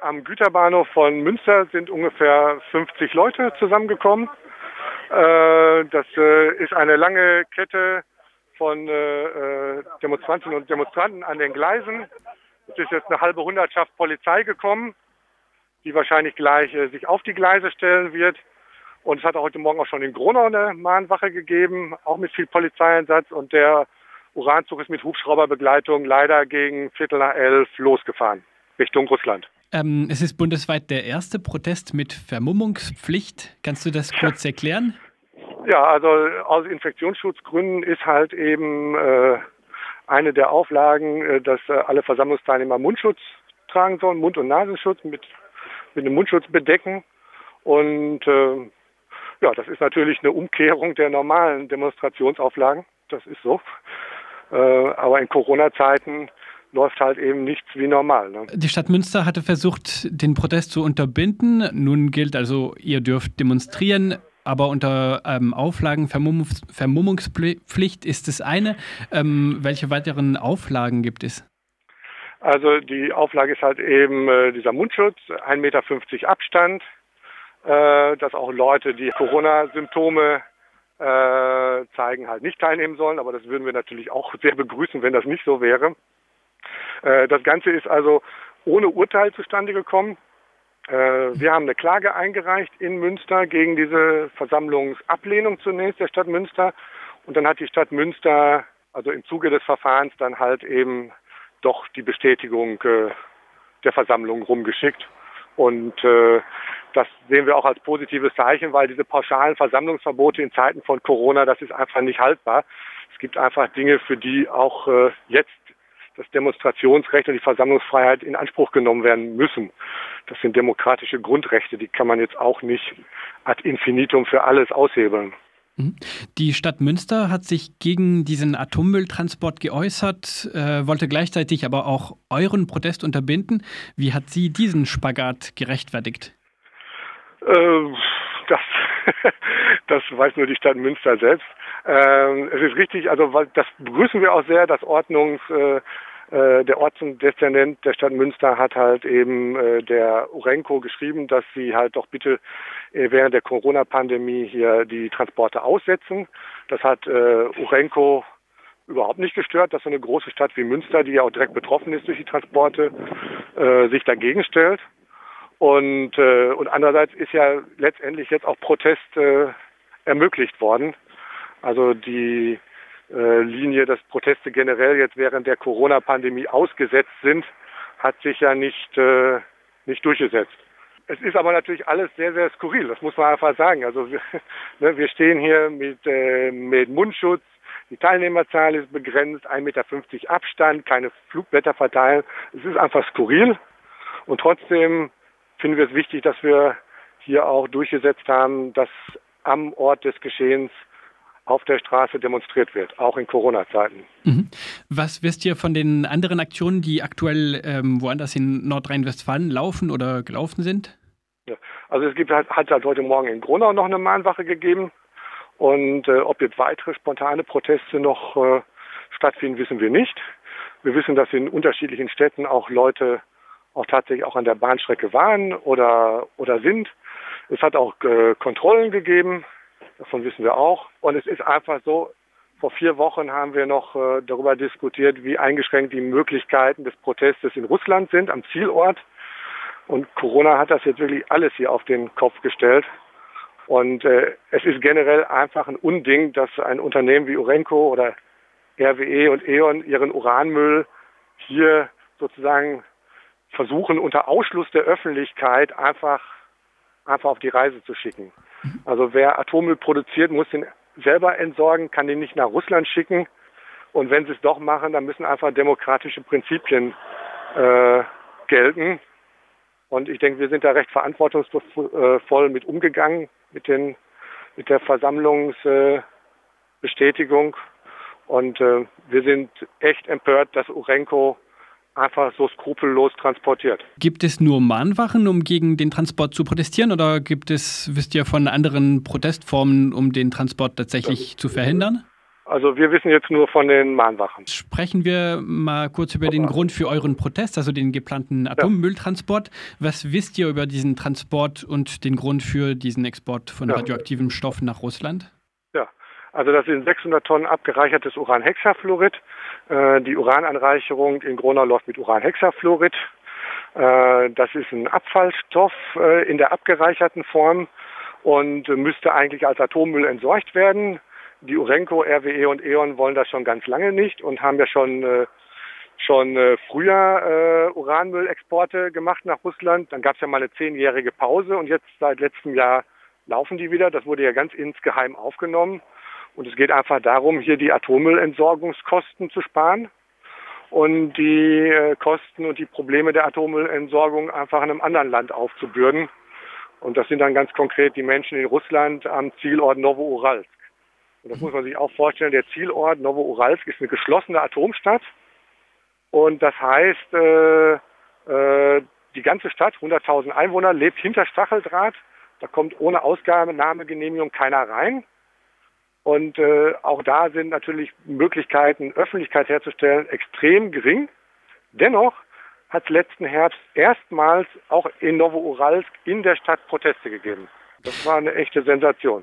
Am Güterbahnhof von Münster sind ungefähr 50 Leute zusammengekommen. Äh, das äh, ist eine lange Kette von äh, Demonstrantinnen und Demonstranten an den Gleisen. Es ist jetzt eine halbe Hundertschaft Polizei gekommen, die wahrscheinlich gleich sich auf die Gleise stellen wird. Und es hat heute Morgen auch schon in Gronau eine Mahnwache gegeben, auch mit viel Polizeieinsatz. Und der Uranzug ist mit Hubschrauberbegleitung leider gegen Viertel nach elf losgefahren, Richtung Russland. Ähm, es ist bundesweit der erste Protest mit Vermummungspflicht. Kannst du das kurz erklären? Ja, also aus Infektionsschutzgründen ist halt eben äh, eine der Auflagen, äh, dass äh, alle Versammlungsteilnehmer Mundschutz tragen sollen, Mund- und Nasenschutz mit, mit einem Mundschutz bedecken. Und äh, ja, das ist natürlich eine Umkehrung der normalen Demonstrationsauflagen. Das ist so. Äh, aber in Corona-Zeiten läuft halt eben nichts wie normal. Ne? Die Stadt Münster hatte versucht, den Protest zu unterbinden. Nun gilt also, ihr dürft demonstrieren, aber unter ähm, Auflagen Vermummungs Vermummungspflicht ist das eine. Ähm, welche weiteren Auflagen gibt es? Also die Auflage ist halt eben äh, dieser Mundschutz, 1,50 Meter Abstand, äh, dass auch Leute, die Corona-Symptome äh, zeigen, halt nicht teilnehmen sollen. Aber das würden wir natürlich auch sehr begrüßen, wenn das nicht so wäre. Äh, das Ganze ist also ohne Urteil zustande gekommen. Äh, wir haben eine Klage eingereicht in Münster gegen diese Versammlungsablehnung zunächst der Stadt Münster. Und dann hat die Stadt Münster, also im Zuge des Verfahrens, dann halt eben doch die Bestätigung äh, der Versammlung rumgeschickt. Und das sehen wir auch als positives Zeichen, weil diese pauschalen Versammlungsverbote in Zeiten von Corona, das ist einfach nicht haltbar. Es gibt einfach Dinge, für die auch jetzt das Demonstrationsrecht und die Versammlungsfreiheit in Anspruch genommen werden müssen. Das sind demokratische Grundrechte, die kann man jetzt auch nicht ad infinitum für alles aushebeln. Mhm. Die Stadt Münster hat sich gegen diesen Atommülltransport geäußert, äh, wollte gleichzeitig aber auch euren Protest unterbinden. Wie hat sie diesen Spagat gerechtfertigt? Äh, das, das weiß nur die Stadt Münster selbst. Ähm, es ist richtig, also das begrüßen wir auch sehr, dass Ordnungs, äh, äh, der Ortsdezernent der Stadt Münster hat halt eben äh, der Urenco geschrieben, dass sie halt doch bitte äh, während der Corona-Pandemie hier die Transporte aussetzen. Das hat äh, Urenco überhaupt nicht gestört, dass so eine große Stadt wie Münster, die ja auch direkt betroffen ist durch die Transporte, äh, sich dagegen stellt. Und, und andererseits ist ja letztendlich jetzt auch Protest ermöglicht worden. Also die Linie, dass Proteste generell jetzt während der Corona-Pandemie ausgesetzt sind, hat sich ja nicht, äh, nicht durchgesetzt. Es ist aber natürlich alles sehr, sehr skurril, das muss man einfach sagen. Also wir, ne, wir stehen hier mit, äh, mit Mundschutz, die Teilnehmerzahl ist begrenzt, 1,50 Meter Abstand, keine Flugblätter verteilen. Es ist einfach skurril und trotzdem finden wir es wichtig, dass wir hier auch durchgesetzt haben, dass am Ort des Geschehens auf der Straße demonstriert wird, auch in Corona-Zeiten. Mhm. Was wisst ihr von den anderen Aktionen, die aktuell ähm, woanders in Nordrhein-Westfalen laufen oder gelaufen sind? Ja. Also es gibt halt, hat halt heute Morgen in Gronau noch eine Mahnwache gegeben. Und äh, ob jetzt weitere spontane Proteste noch äh, stattfinden, wissen wir nicht. Wir wissen, dass in unterschiedlichen Städten auch Leute auch tatsächlich auch an der Bahnstrecke waren oder, oder sind. Es hat auch äh, Kontrollen gegeben Davon wissen wir auch. Und es ist einfach so, vor vier Wochen haben wir noch äh, darüber diskutiert, wie eingeschränkt die Möglichkeiten des Protestes in Russland sind, am Zielort. Und Corona hat das jetzt wirklich alles hier auf den Kopf gestellt. Und äh, es ist generell einfach ein Unding, dass ein Unternehmen wie Urenco oder RWE und E.ON ihren Uranmüll hier sozusagen versuchen, unter Ausschluss der Öffentlichkeit einfach, einfach auf die Reise zu schicken. Also wer Atommüll produziert, muss den selber entsorgen, kann den nicht nach Russland schicken. Und wenn sie es doch machen, dann müssen einfach demokratische Prinzipien äh, gelten. Und ich denke, wir sind da recht verantwortungsvoll mit umgegangen, mit, den, mit der Versammlungsbestätigung. Äh, und äh, wir sind echt empört, dass Urenco einfach so skrupellos transportiert. Gibt es nur Mahnwachen, um gegen den Transport zu protestieren oder gibt es, wisst ihr, von anderen Protestformen, um den Transport tatsächlich zu verhindern? Also wir wissen jetzt nur von den Mahnwachen. Sprechen wir mal kurz über den Grund für euren Protest, also den geplanten Atommülltransport. Was wisst ihr über diesen Transport und den Grund für diesen Export von radioaktiven Stoffen nach Russland? Also das sind 600 Tonnen abgereichertes Uranhexafluorid. Äh, die Urananreicherung in Gronau läuft mit Uranhexafluorid. Äh, das ist ein Abfallstoff äh, in der abgereicherten Form und müsste eigentlich als Atommüll entsorgt werden. Die Urenco, RWE und E.ON wollen das schon ganz lange nicht und haben ja schon äh, schon äh, früher äh, Uranmüllexporte gemacht nach Russland. Dann gab es ja mal eine zehnjährige Pause und jetzt seit letztem Jahr laufen die wieder. Das wurde ja ganz insgeheim aufgenommen. Und es geht einfach darum, hier die Atommüllentsorgungskosten zu sparen und die äh, Kosten und die Probleme der Atommüllentsorgung einfach in einem anderen Land aufzubürden. Und das sind dann ganz konkret die Menschen in Russland am Zielort Novo-Uralsk. Und das muss man sich auch vorstellen. Der Zielort Novo-Uralsk ist eine geschlossene Atomstadt. Und das heißt, äh, äh, die ganze Stadt, 100.000 Einwohner, lebt hinter Stacheldraht. Da kommt ohne Ausgabenahmegenehmigung keiner rein. Und äh, auch da sind natürlich Möglichkeiten, Öffentlichkeit herzustellen, extrem gering. Dennoch hat es letzten Herbst erstmals auch in Novo-Uralsk in der Stadt Proteste gegeben. Das war eine echte Sensation.